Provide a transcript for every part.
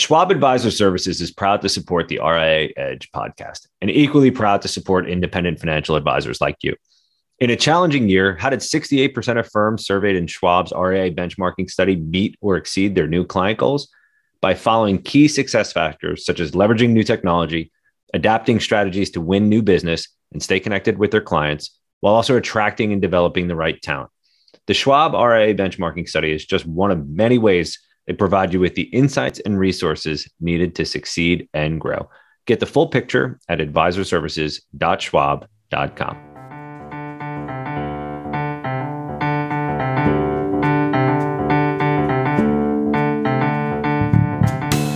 Schwab Advisor Services is proud to support the RIA Edge podcast and equally proud to support independent financial advisors like you. In a challenging year, how did 68% of firms surveyed in Schwab's RIA benchmarking study meet or exceed their new client goals? By following key success factors such as leveraging new technology, adapting strategies to win new business and stay connected with their clients, while also attracting and developing the right talent. The Schwab RIA benchmarking study is just one of many ways they provide you with the insights and resources needed to succeed and grow. Get the full picture at advisorservices.schwab.com.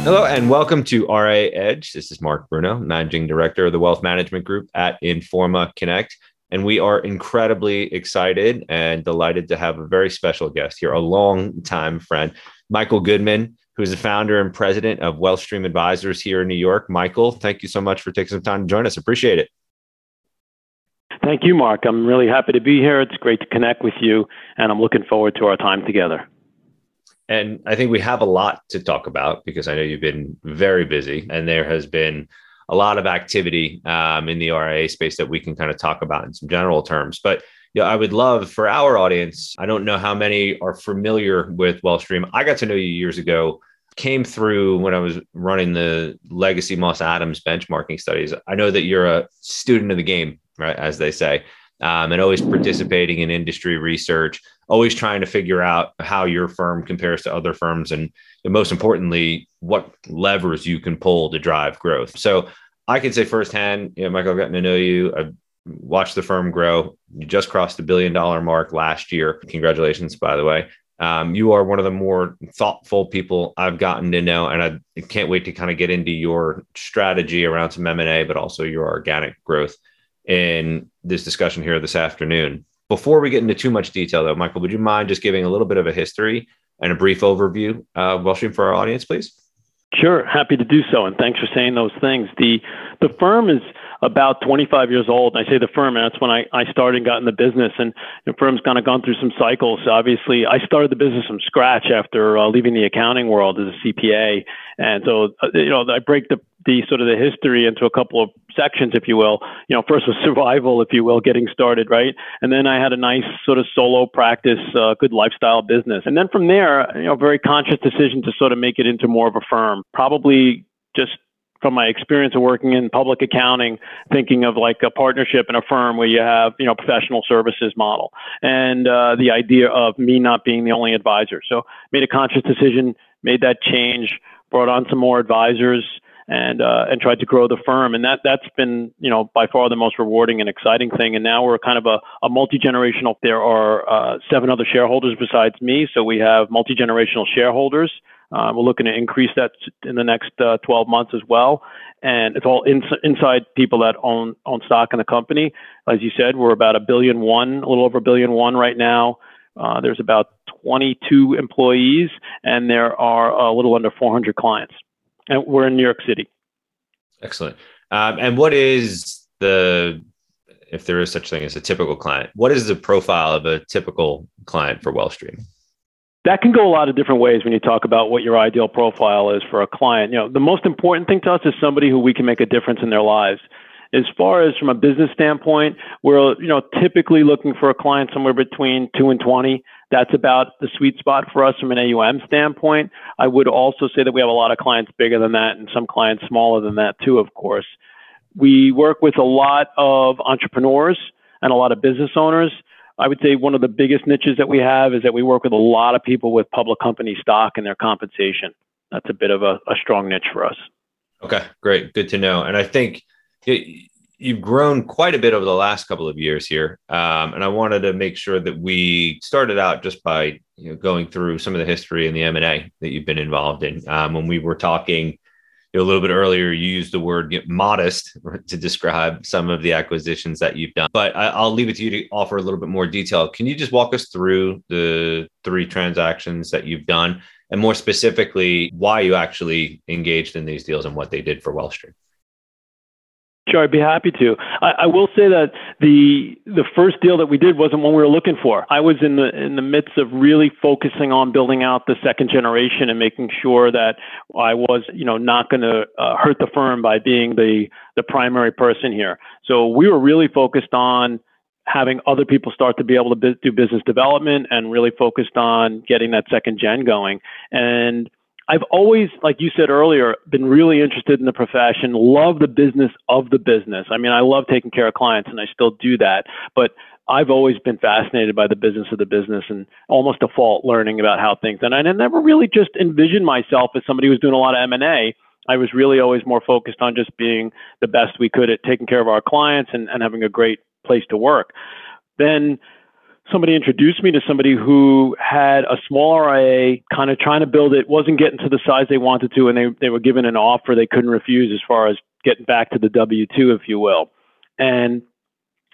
Hello and welcome to RIA Edge. This is Mark Bruno, Managing Director of the Wealth Management Group at Informa Connect. And we are incredibly excited and delighted to have a very special guest here, a long time friend, Michael Goodman, who's the founder and president of Wealthstream Advisors here in New York. Michael, thank you so much for taking some time to join us. Appreciate it. Thank you, Mark. I'm really happy to be here. It's great to connect with you, and I'm looking forward to our time together. And I think we have a lot to talk about because I know you've been very busy, and there has been a lot of activity um, in the RIA space that we can kind of talk about in some general terms. But know, I would love for our audience. I don't know how many are familiar with Wealthstream. I got to know you years ago. Came through when I was running the legacy Moss Adams benchmarking studies. I know that you're a student of the game, right, as they say, um, and always participating in industry research, always trying to figure out how your firm compares to other firms, and, and most importantly, what levers you can pull to drive growth. So I can say firsthand, you know, Michael, I've gotten to know you. I've watched the firm grow. You just crossed the billion dollar mark last year. Congratulations, by the way. Um, you are one of the more thoughtful people I've gotten to know, and I can't wait to kind of get into your strategy around some M and A, but also your organic growth in this discussion here this afternoon. Before we get into too much detail, though, Michael, would you mind just giving a little bit of a history and a brief overview of Wealthstream for our audience, please? Sure, happy to do so, and thanks for saying those things. the The firm is about 25 years old. And I say the firm, and that's when I, I started and got in the business. And the firm's kind of gone through some cycles. Obviously, I started the business from scratch after uh, leaving the accounting world as a CPA. And so, uh, you know, I break the the sort of the history into a couple of sections, if you will. You know, first was survival, if you will, getting started, right? And then I had a nice sort of solo practice, uh, good lifestyle business. And then from there, you know, very conscious decision to sort of make it into more of a firm. Probably just from my experience of working in public accounting, thinking of like a partnership in a firm where you have, you know, professional services model and uh, the idea of me not being the only advisor. So made a conscious decision, made that change, brought on some more advisors and uh, and tried to grow the firm. And that that's been you know by far the most rewarding and exciting thing. And now we're kind of a, a multi generational. There are uh, seven other shareholders besides me, so we have multi generational shareholders. Uh, we're looking to increase that in the next uh, 12 months as well. And it's all in, inside people that own own stock in the company. As you said, we're about a billion one, a little over a billion one right now. Uh, there's about 22 employees, and there are a little under 400 clients. And we're in New York City. Excellent. Um, and what is the, if there is such thing as a typical client, what is the profile of a typical client for Wealthstream? that can go a lot of different ways when you talk about what your ideal profile is for a client. You know, the most important thing to us is somebody who we can make a difference in their lives. As far as from a business standpoint, we're you know typically looking for a client somewhere between two and twenty. That's about the sweet spot for us from an AUM standpoint. I would also say that we have a lot of clients bigger than that, and some clients smaller than that too. Of course, we work with a lot of entrepreneurs and a lot of business owners I would say one of the biggest niches that we have is that we work with a lot of people with public company stock and their compensation. That's a bit of a, a strong niche for us. Okay, great. Good to know. And I think it, you've grown quite a bit over the last couple of years here. Um, and I wanted to make sure that we started out just by you know, going through some of the history and the M&A that you've been involved in. Um, when we were talking a little bit earlier, you used the word modest to describe some of the acquisitions that you've done. But I, will leave it to you to offer a little bit more detail. Can you just walk us through the three transactions that you've done, and more specifically, why you actually engaged in these deals and what they did for Wealthstream? Sure, I'd be happy to. I, I, will say that the the first deal that we did wasn't one we were looking for. I was in the in the midst of really focusing on building out the second generation and making sure that I was, you know, not going to uh, hurt the firm by being the the primary person here. So we were really focused on having other people start to be able to do business development and really focused on getting that second gen going. And I've always, like you said earlier, been really interested in the profession, love the business of the business. I mean, I love taking care of clients and I still do that. But I've always been fascinated by the business of the business and almost default learning about how things. And I never really just envisioned myself as somebody who was doing a lot of M&A. I was really always more focused on just being the best we could at taking care of our clients and, and having a great place to work. Then somebody introduced me to somebody who had a small RIA, kind of trying to build it, wasn't getting to the size they wanted to, and they, they were given an offer they couldn't refuse as far as getting back to the W 2, if you will. And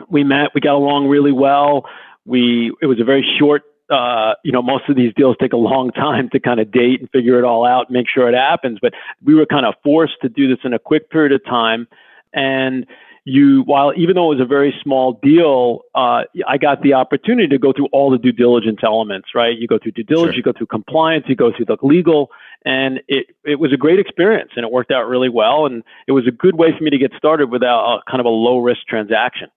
we met, we got along really well. We, it was a very short, uh, you know, most of these deals take a long time to kind of date and figure it all out, make sure it happens. But we were kind of forced to do this in a quick period of time. And you while even though it was a very small deal, uh, I got the opportunity to go through all the due diligence elements. Right, you go through due diligence, sure. you go through compliance, you go through the legal, and it it was a great experience, and it worked out really well, and it was a good way for me to get started without a, kind of a low risk transaction.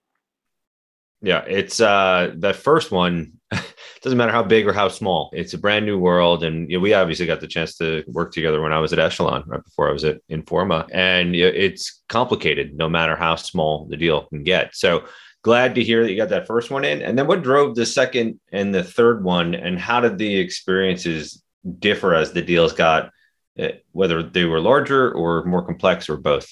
Yeah, it's uh that first one doesn't matter how big or how small. It's a brand new world, and you know, we obviously got the chance to work together when I was at Echelon, right before I was at Informa, and it's complicated no matter how small the deal can get. So glad to hear that you got that first one in. And then what drove the second and the third one, and how did the experiences differ as the deals got, eh, whether they were larger or more complex or both?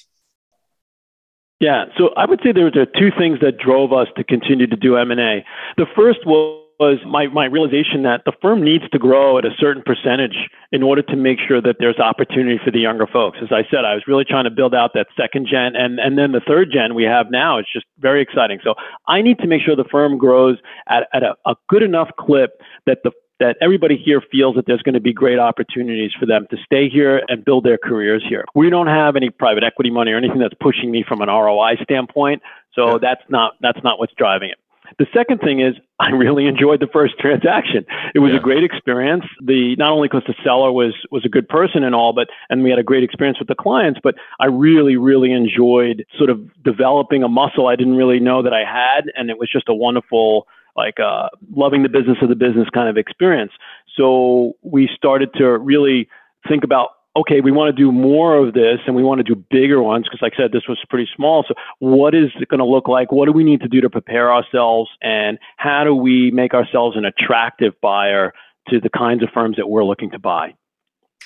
Yeah, so I would say there were two things that drove us to continue to do M&A. The first was was my, my realization that the firm needs to grow at a certain percentage in order to make sure that there's opportunity for the younger folks. As I said, I was really trying to build out that second gen and, and then the third gen we have now. It's just very exciting. So I need to make sure the firm grows at, at a, a good enough clip that the that everybody here feels that there's going to be great opportunities for them to stay here and build their careers here. We don't have any private equity money or anything that's pushing me from an ROI standpoint, so yeah. that's not that's not what's driving it. The second thing is I really enjoyed the first transaction. It was yeah. a great experience. The not only because the seller was was a good person and all, but and we had a great experience with the clients, but I really really enjoyed sort of developing a muscle I didn't really know that I had and it was just a wonderful like uh, loving the business of the business kind of experience. So we started to really think about okay, we want to do more of this and we want to do bigger ones because, like I said, this was pretty small. So, what is it going to look like? What do we need to do to prepare ourselves? And how do we make ourselves an attractive buyer to the kinds of firms that we're looking to buy?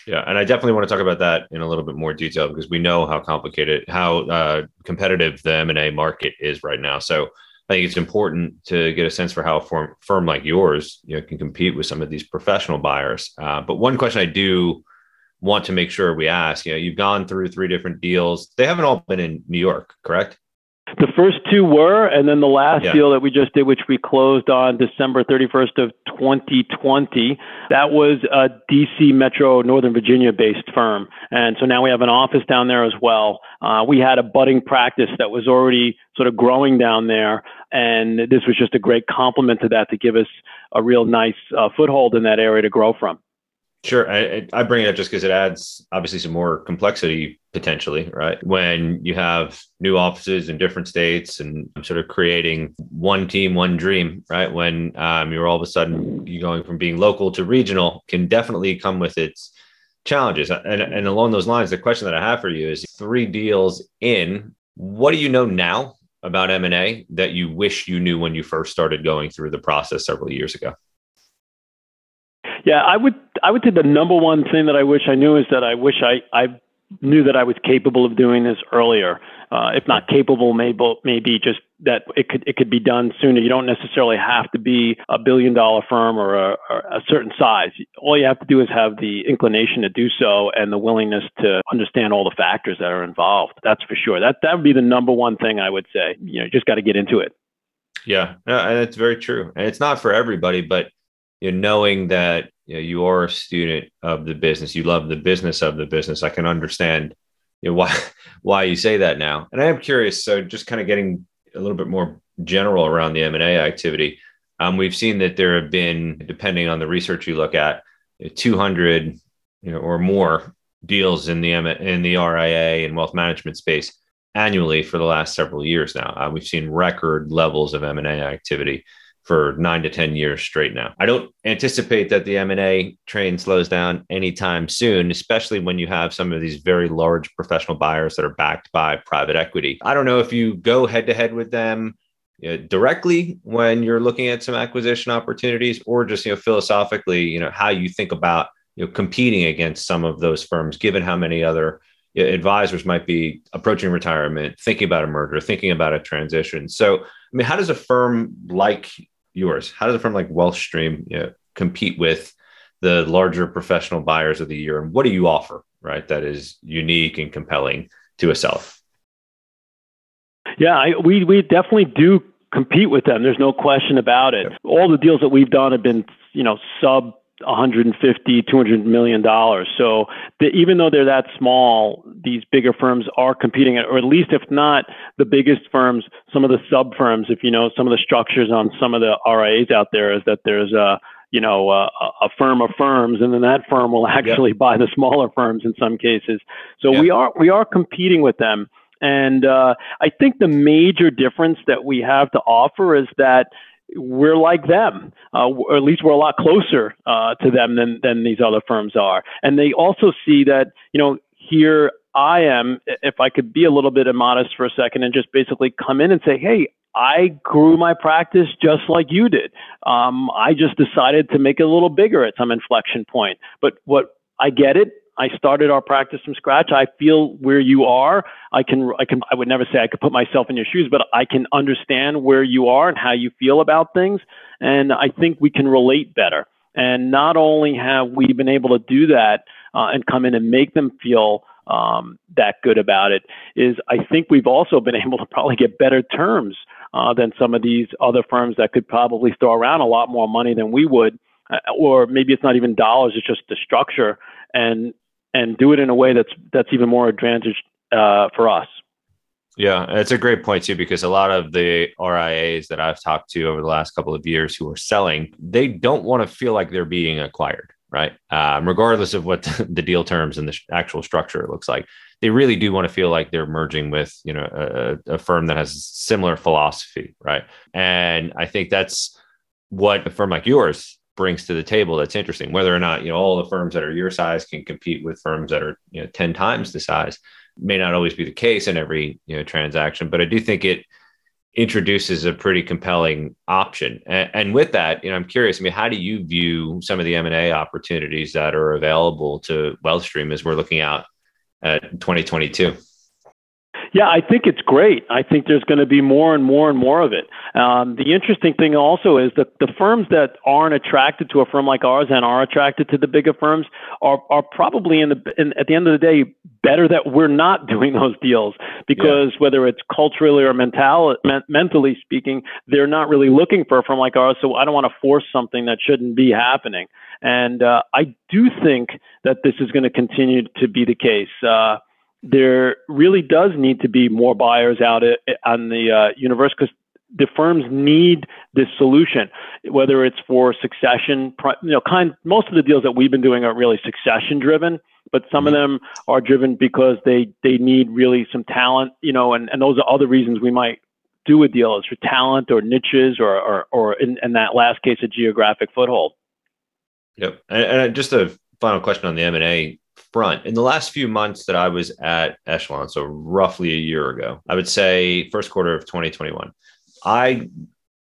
Yeah, and I definitely want to talk about that in a little bit more detail because we know how complicated, how uh, competitive the M and A market is right now. So I think it's important to get a sense for how a firm, firm like yours, you know, can compete with some of these professional buyers. Uh, but one question I do want to make sure we ask. You know, you've gone through three different deals. They haven't all been in New York, correct? The first two were, and then the last yeah. deal that we just did, which we closed on December 31st of 2020, that was a DC Metro Northern Virginia based firm. And so now we have an office down there as well. Uh, we had a budding practice that was already sort of growing down there. And this was just a great complement to that to give us a real nice uh, foothold in that area to grow from. Sure. I, I bring it up just because it adds obviously some more complexity potentially, right? When you have new offices in different states and I'm sort of creating one team, one dream, right? When um, you're all of a sudden you going from being local to regional can definitely come with its challenges. And, and along those lines, the question that I have for you is three deals in, what do you know now about M&A that you wish you knew when you first started going through the process several years ago? Yeah, I would I would say the number one thing that I wish I knew is that I wish I I knew that I was capable of doing this earlier. Uh, if not capable, maybe maybe just that it could it could be done sooner. You don't necessarily have to be a billion dollar firm or a, or a certain size. All you have to do is have the inclination to do so and the willingness to understand all the factors that are involved. That's for sure. That that would be the number one thing I would say. You know, just got to get into it. Yeah, no, that's very true, and it's not for everybody, but you know, knowing that you, know, you are a student of the business, you love the business of the business. I can understand you know why why you say that now. And I am curious. So just kind of getting a little bit more general around the M and A activity. Um, we've seen that there have been, depending on the research you look at, 200 you know, or more deals in the M- in the RIA and wealth management space annually for the last several years now. Uh, we've seen record levels of M&A activity for nine to 10 years straight now. I don't anticipate that the M&A train slows down anytime soon, especially when you have some of these very large professional buyers that are backed by private equity. I don't know if you go head to head with them you know, directly when you're looking at some acquisition opportunities or just, you know, philosophically, you know, how you think about, you know, competing against some of those firms, given how many other advisors might be approaching retirement, thinking about a merger, thinking about a transition. So, I mean, how does a firm like yours, how does a firm like Wealthstream you know, compete with the larger professional buyers of the year? And what do you offer, right, that is unique and compelling to a self? Yeah, I, we we definitely do compete with them. There's no question about it. All the deals that we've done have been, you know, sub 150 200 million dollars so the, even though they're that small these bigger firms are competing or at least if not the biggest firms some of the sub firms if you know some of the structures on some of the RIAs out there is that there's a you know a, a firm of firms and then that firm will actually yep. buy the smaller firms in some cases so yep. we are we are competing with them and uh, I think the major difference that we have to offer is that we're like them, uh, or at least we're a lot closer uh, to them than than these other firms are. And they also see that you know here I am. If I could be a little bit immodest for a second and just basically come in and say, hey. I grew my practice just like you did. Um, I just decided to make it a little bigger at some inflection point. But what I get it. I started our practice from scratch. I feel where you are. I can, I can, I would never say I could put myself in your shoes, but I can understand where you are and how you feel about things. And I think we can relate better. And not only have we been able to do that uh, and come in and make them feel um, that good about it, is I think we've also been able to probably get better terms uh, than some of these other firms that could probably throw around a lot more money than we would. Uh, or maybe it's not even dollars; it's just the structure. And and do it in a way that's that's even more advantage uh, for us. Yeah, it's a great point too, because a lot of the RIAs that I've talked to over the last couple of years who are selling, they don't want to feel like they're being acquired, right? Um, regardless of what the, the deal terms and the actual structure looks like, they really do want to feel like they're merging with, you know, a, a firm that has similar philosophy, right? And I think that's what a firm like yours brings to the table that's interesting. Whether or not you know all the firms that are your size can compete with firms that are you know 10 times the size may not always be the case in every you know transaction but i do think it introduces a pretty compelling option. And, and with that you know i'm curious i mean how do you view some of the m&a opportunities that are available to wealthstream as we're looking out at 2022 yeah, I think it's great. I think there's going to be more and more and more of it. Um, the interesting thing also is that the firms that aren't attracted to a firm like ours and are attracted to the bigger firms are are probably in the in, at the end of the day better that we're not doing those deals because yeah. whether it's culturally or mental, men, mentally speaking, they're not really looking for a firm like ours. So I don't want to force something that shouldn't be happening. And uh, I do think that this is going to continue to be the case. Uh, there really does need to be more buyers out on the uh, universe because the firms need this solution, whether it's for succession, you know, kind. Most of the deals that we've been doing are really succession driven, but some of mm-hmm. them are driven because they they need really some talent, you know, and, and those are other reasons we might do a deal is for talent or niches or or, or in, in that last case a geographic foothold. Yep, and, and just a final question on the M and A front in the last few months that I was at Echelon, so roughly a year ago, I would say first quarter of 2021, I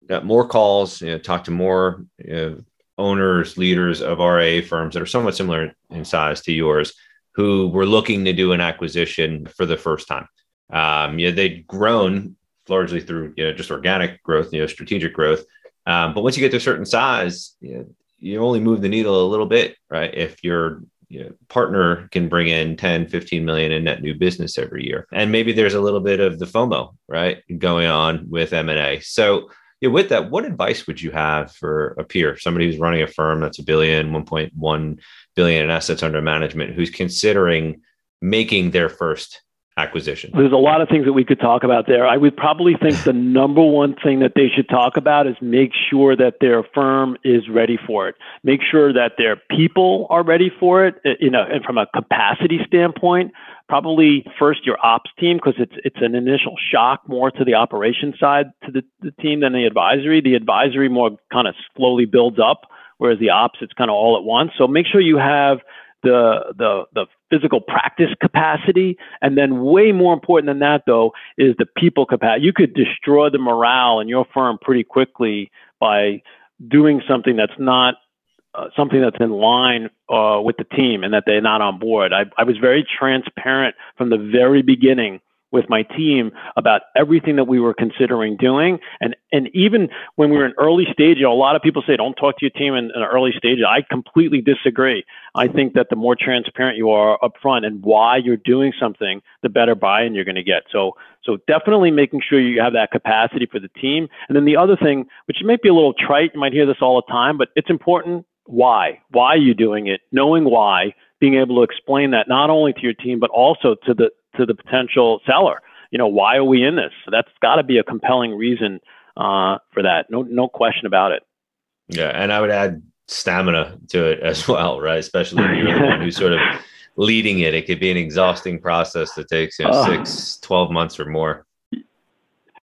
got more calls, you know, talked to more you know, owners, leaders of RIA firms that are somewhat similar in size to yours who were looking to do an acquisition for the first time. Um, you know, they'd grown largely through you know, just organic growth, you know, strategic growth. Um, but once you get to a certain size, you, know, you only move the needle a little bit, right? If you're you know, partner can bring in 10 15 million in net new business every year. And maybe there's a little bit of the fomo right going on with m&a so yeah, with that what advice would you have for a peer somebody who's running a firm that's a billion 1.1 billion in assets under management who's considering making their first acquisition? There's a lot of things that we could talk about there. I would probably think the number one thing that they should talk about is make sure that their firm is ready for it. Make sure that their people are ready for it, uh, you know, and from a capacity standpoint, probably first your ops team because it's it's an initial shock more to the operation side to the, the team than the advisory. The advisory more kind of slowly builds up, whereas the ops it's kind of all at once. So make sure you have the the the physical practice capacity. And then way more important than that though is the people capacity you could destroy the morale in your firm pretty quickly by doing something that's not uh, something that's in line uh, with the team and that they're not on board. I, I was very transparent from the very beginning with my team about everything that we were considering doing. And and even when we were in early stage, you know, a lot of people say don't talk to your team in, in an early stage. I completely disagree. I think that the more transparent you are upfront and why you're doing something, the better buy-in you're going to get. So so definitely making sure you have that capacity for the team. And then the other thing, which might be a little trite, you might hear this all the time, but it's important. Why? Why are you doing it? Knowing why, being able to explain that not only to your team but also to the to the potential seller. You know, why are we in this? That's got to be a compelling reason uh, for that. No, no question about it. Yeah, and I would add stamina to it as well, right? Especially if you're the one who's sort of leading it. It could be an exhausting process that takes you know, six, 12 months or more.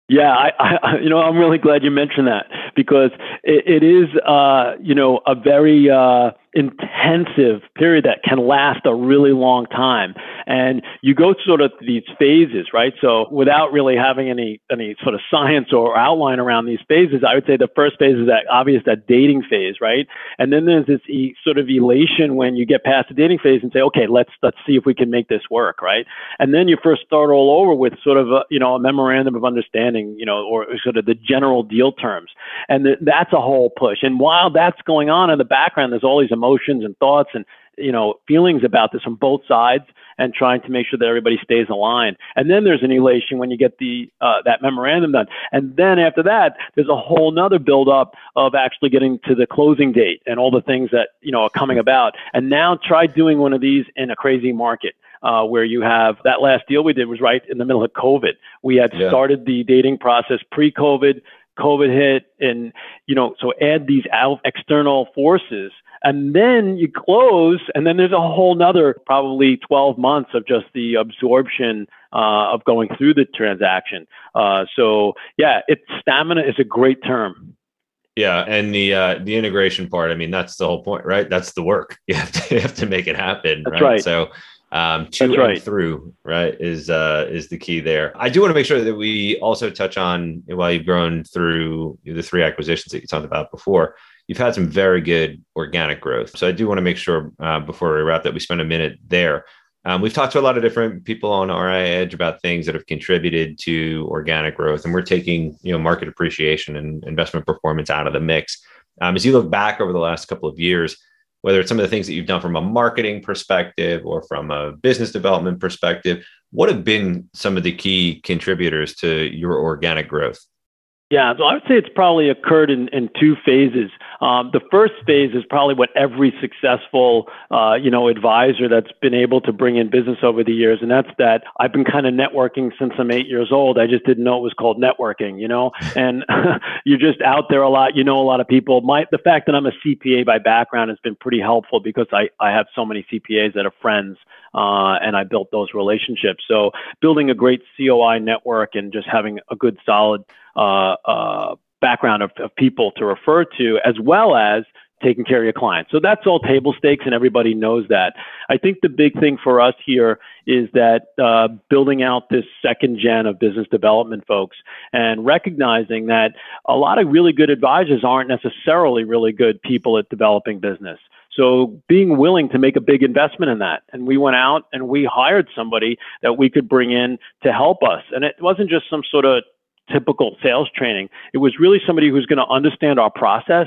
Yeah, I, I, you know, I'm really glad you mentioned that because it, it is, uh, you know, a very uh, intensive period that can last a really long time. And you go sort of these phases, right? So without really having any any sort of science or outline around these phases, I would say the first phase is that obvious that dating phase, right? And then there's this e- sort of elation when you get past the dating phase and say, okay, let's let's see if we can make this work, right? And then you first start all over with sort of a, you know a memorandum of understanding, you know, or sort of the general deal terms, and th- that's a whole push. And while that's going on in the background, there's all these emotions emotions and thoughts and you know feelings about this from both sides and trying to make sure that everybody stays aligned and then there's an elation when you get the uh, that memorandum done and then after that there's a whole nother build up of actually getting to the closing date and all the things that you know are coming about and now try doing one of these in a crazy market uh, where you have that last deal we did was right in the middle of COVID. We had yeah. started the dating process pre-COVID. COVID hit, and you know, so add these out external forces and then you close and then there's a whole nother probably 12 months of just the absorption uh, of going through the transaction uh, so yeah it stamina is a great term yeah and the uh, the integration part i mean that's the whole point right that's the work you have to, you have to make it happen that's right, right. so um, to That's right. through right is uh, is the key there. I do want to make sure that we also touch on while you've grown through the three acquisitions that you talked about before you've had some very good organic growth. So I do want to make sure uh, before we wrap that we spend a minute there. Um, we've talked to a lot of different people on RIA Edge about things that have contributed to organic growth, and we're taking you know market appreciation and investment performance out of the mix. Um, as you look back over the last couple of years, whether it's some of the things that you've done from a marketing perspective or from a business development perspective, what have been some of the key contributors to your organic growth? Yeah, so I would say it's probably occurred in, in two phases. Um, the first phase is probably what every successful, uh, you know, advisor that's been able to bring in business over the years, and that's that I've been kind of networking since I'm eight years old. I just didn't know it was called networking, you know, and you're just out there a lot. You know, a lot of people. My the fact that I'm a CPA by background has been pretty helpful because I I have so many CPAs that are friends uh, and I built those relationships. So building a great COI network and just having a good solid background of, of people to refer to, as well as taking care of your clients. So that's all table stakes, and everybody knows that. I think the big thing for us here is that uh, building out this second gen of business development folks and recognizing that a lot of really good advisors aren't necessarily really good people at developing business. So being willing to make a big investment in that. And we went out and we hired somebody that we could bring in to help us. And it wasn't just some sort of typical sales training. It was really somebody who's going to understand our process,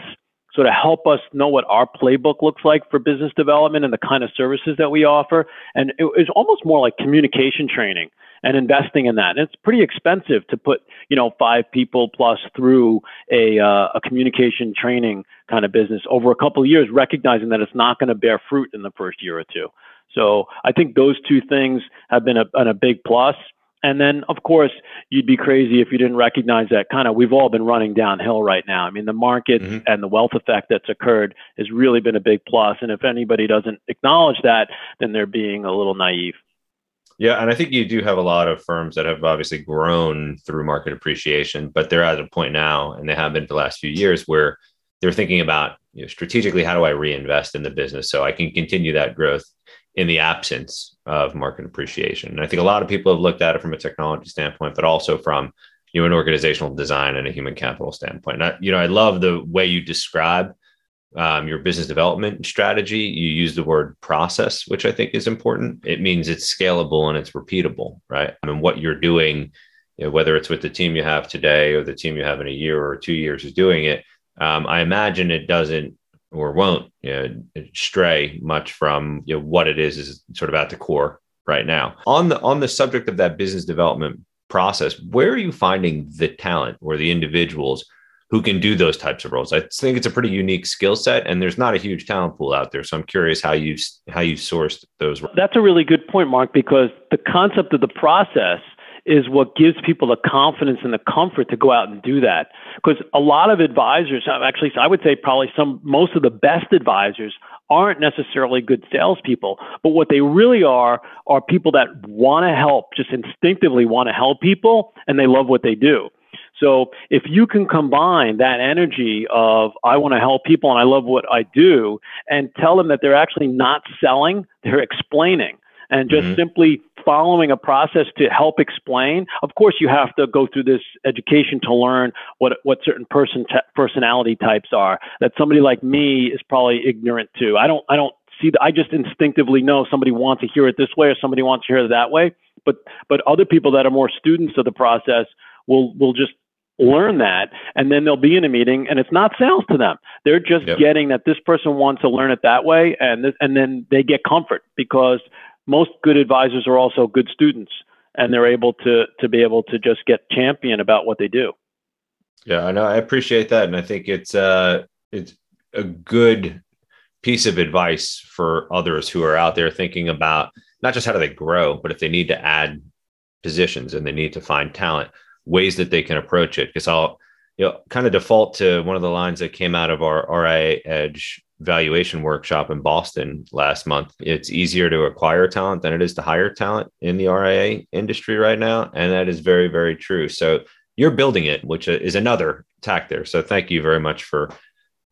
so to help us know what our playbook looks like for business development and the kind of services that we offer. And it was almost more like communication training and investing in that. And it's pretty expensive to put, you know, five people plus through a, uh, a communication training kind of business over a couple of years, recognizing that it's not going to bear fruit in the first year or two. So I think those two things have been a, been a big plus. And then, of course, you'd be crazy if you didn't recognize that kind of we've all been running downhill right now. I mean, the market mm-hmm. and the wealth effect that's occurred has really been a big plus. And if anybody doesn't acknowledge that, then they're being a little naive. Yeah, and I think you do have a lot of firms that have obviously grown through market appreciation, but they're at a point now, and they have been for the last few years, where they're thinking about you know, strategically how do I reinvest in the business so I can continue that growth in the absence of market appreciation. And I think a lot of people have looked at it from a technology standpoint, but also from you know an organizational design and a human capital standpoint. And I, you know, I love the way you describe um, your business development strategy. You use the word process, which I think is important. It means it's scalable and it's repeatable, right? I mean, what you're doing, you know, whether it's with the team you have today or the team you have in a year or two years is doing it. Um, I imagine it doesn't or won't you know, stray much from you know, what it is is sort of at the core right now. On the on the subject of that business development process, where are you finding the talent or the individuals who can do those types of roles? I think it's a pretty unique skill set, and there's not a huge talent pool out there. So I'm curious how you how you sourced those. That's a really good point, Mark, because the concept of the process is what gives people the confidence and the comfort to go out and do that. Because a lot of advisors, actually, I would say probably some, most of the best advisors aren't necessarily good salespeople, but what they really are are people that want to help, just instinctively want to help people, and they love what they do. So if you can combine that energy of I want to help people and I love what I do and tell them that they're actually not selling, they're explaining and just mm-hmm. simply following a process to help explain. Of course, you have to go through this education to learn what what certain person t- personality types are. That somebody like me is probably ignorant to. I don't I don't see. The, I just instinctively know somebody wants to hear it this way or somebody wants to hear it that way. But but other people that are more students of the process will will just learn that and then they'll be in a meeting and it's not sales to them they're just yep. getting that this person wants to learn it that way and this, and then they get comfort because most good advisors are also good students and they're able to to be able to just get champion about what they do. Yeah i know. I appreciate that and i think it's uh it's a good piece of advice for others who are out there thinking about not just how do they grow but if they need to add positions and they need to find talent ways that they can approach it. Because i'll you know kind of default to one of the lines that came out of our ria edge valuation workshop in Boston last month. It's easier to acquire talent than it is to hire talent in the RIA industry right now. And that is very, very true. So you're building it, which is another tack there. So thank you very much for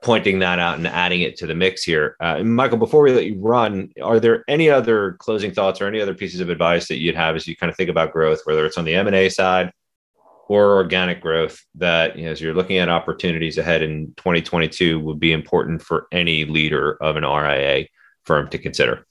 pointing that out and adding it to the mix here. Uh, Michael, before we let you run, are there any other closing thoughts or any other pieces of advice that you'd have as you kind of think about growth, whether it's on the M&A side or organic growth that you know, as you're looking at opportunities ahead in 2022 would be important for any leader of an RIA firm to consider?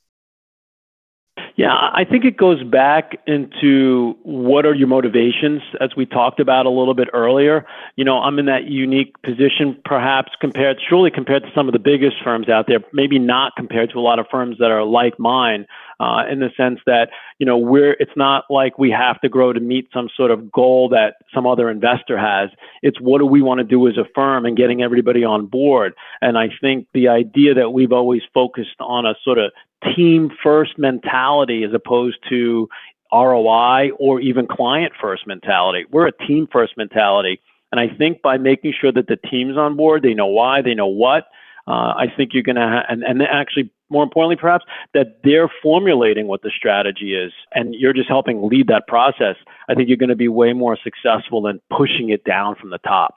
Yeah, I think it goes back into what are your motivations, as we talked about a little bit earlier. You know, I'm in that unique position, perhaps compared, surely compared to some of the biggest firms out there, maybe not compared to a lot of firms that are like mine, uh, in the sense that you know we're it's not like we have to grow to meet some sort of goal that some other investor has. It's what do we want to do as a firm and getting everybody on board. And I think the idea that we've always focused on a sort of team first mentality as opposed to ROI or even client first mentality. We're a team first mentality. And I think by making sure that the team's on board, they know why, they know what, uh, I think you're going to, ha- and, and actually, more importantly, perhaps, that they're formulating what the strategy is, and you're just helping lead that process. I think you're going to be way more successful than pushing it down from the top.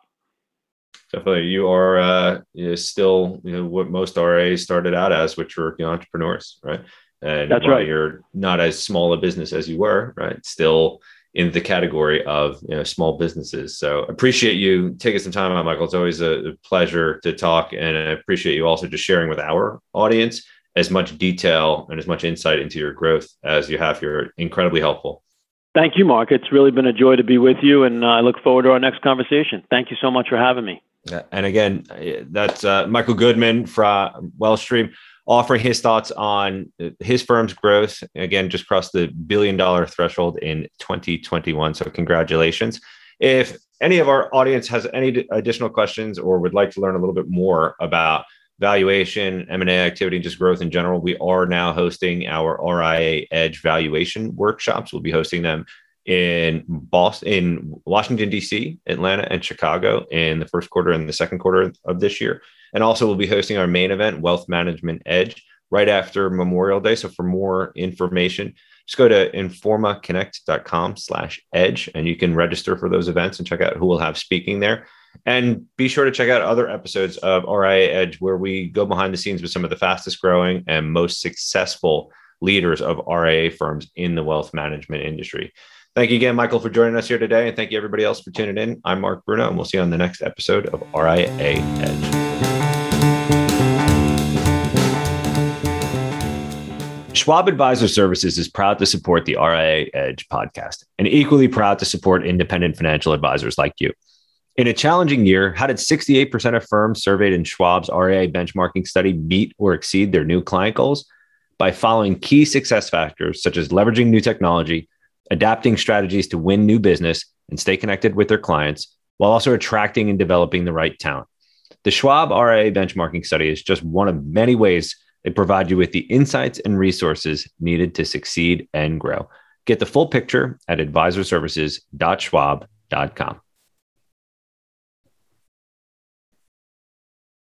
Definitely, you are uh, you know, still you know what most RIAs started out as, which were you know, entrepreneurs, right? And that's right. You're not as small a business as you were, right? Still in the category of you know, small businesses. So appreciate you taking some time out, Michael. It's always a pleasure to talk, and I appreciate you also just sharing with our audience as much detail and as much insight into your growth as you have. You're incredibly helpful. Thank you, Mark. It's really been a joy to be with you, and uh, I look forward to our next conversation. Thank you so much for having me. And again, that's uh, Michael Goodman from Wealthstream offering his thoughts on uh, his firm's growth. Again, just crossed the billion dollar threshold in 2021. So, congratulations. If any of our audience has any additional questions or would like to learn a little bit more about valuation, M&A activity, and just growth in general, we are now hosting our RIA Edge valuation workshops. We'll be hosting them in Boston, in Washington, D.C., Atlanta, and Chicago in the first quarter and the second quarter of this year. And also, we'll be hosting our main event, Wealth Management Edge, right after Memorial Day. So for more information, just go to informaconnect.com slash edge and you can register for those events and check out who will have speaking there. And be sure to check out other episodes of RIA Edge where we go behind the scenes with some of the fastest growing and most successful leaders of RIA firms in the wealth management industry. Thank you again, Michael, for joining us here today. And thank you, everybody else, for tuning in. I'm Mark Bruno, and we'll see you on the next episode of RIA Edge. Schwab Advisor Services is proud to support the RIA Edge podcast and equally proud to support independent financial advisors like you. In a challenging year, how did 68% of firms surveyed in Schwab's RIA benchmarking study meet or exceed their new client goals? By following key success factors such as leveraging new technology, adapting strategies to win new business and stay connected with their clients, while also attracting and developing the right talent. The Schwab RIA benchmarking study is just one of many ways they provide you with the insights and resources needed to succeed and grow. Get the full picture at advisorservices.schwab.com.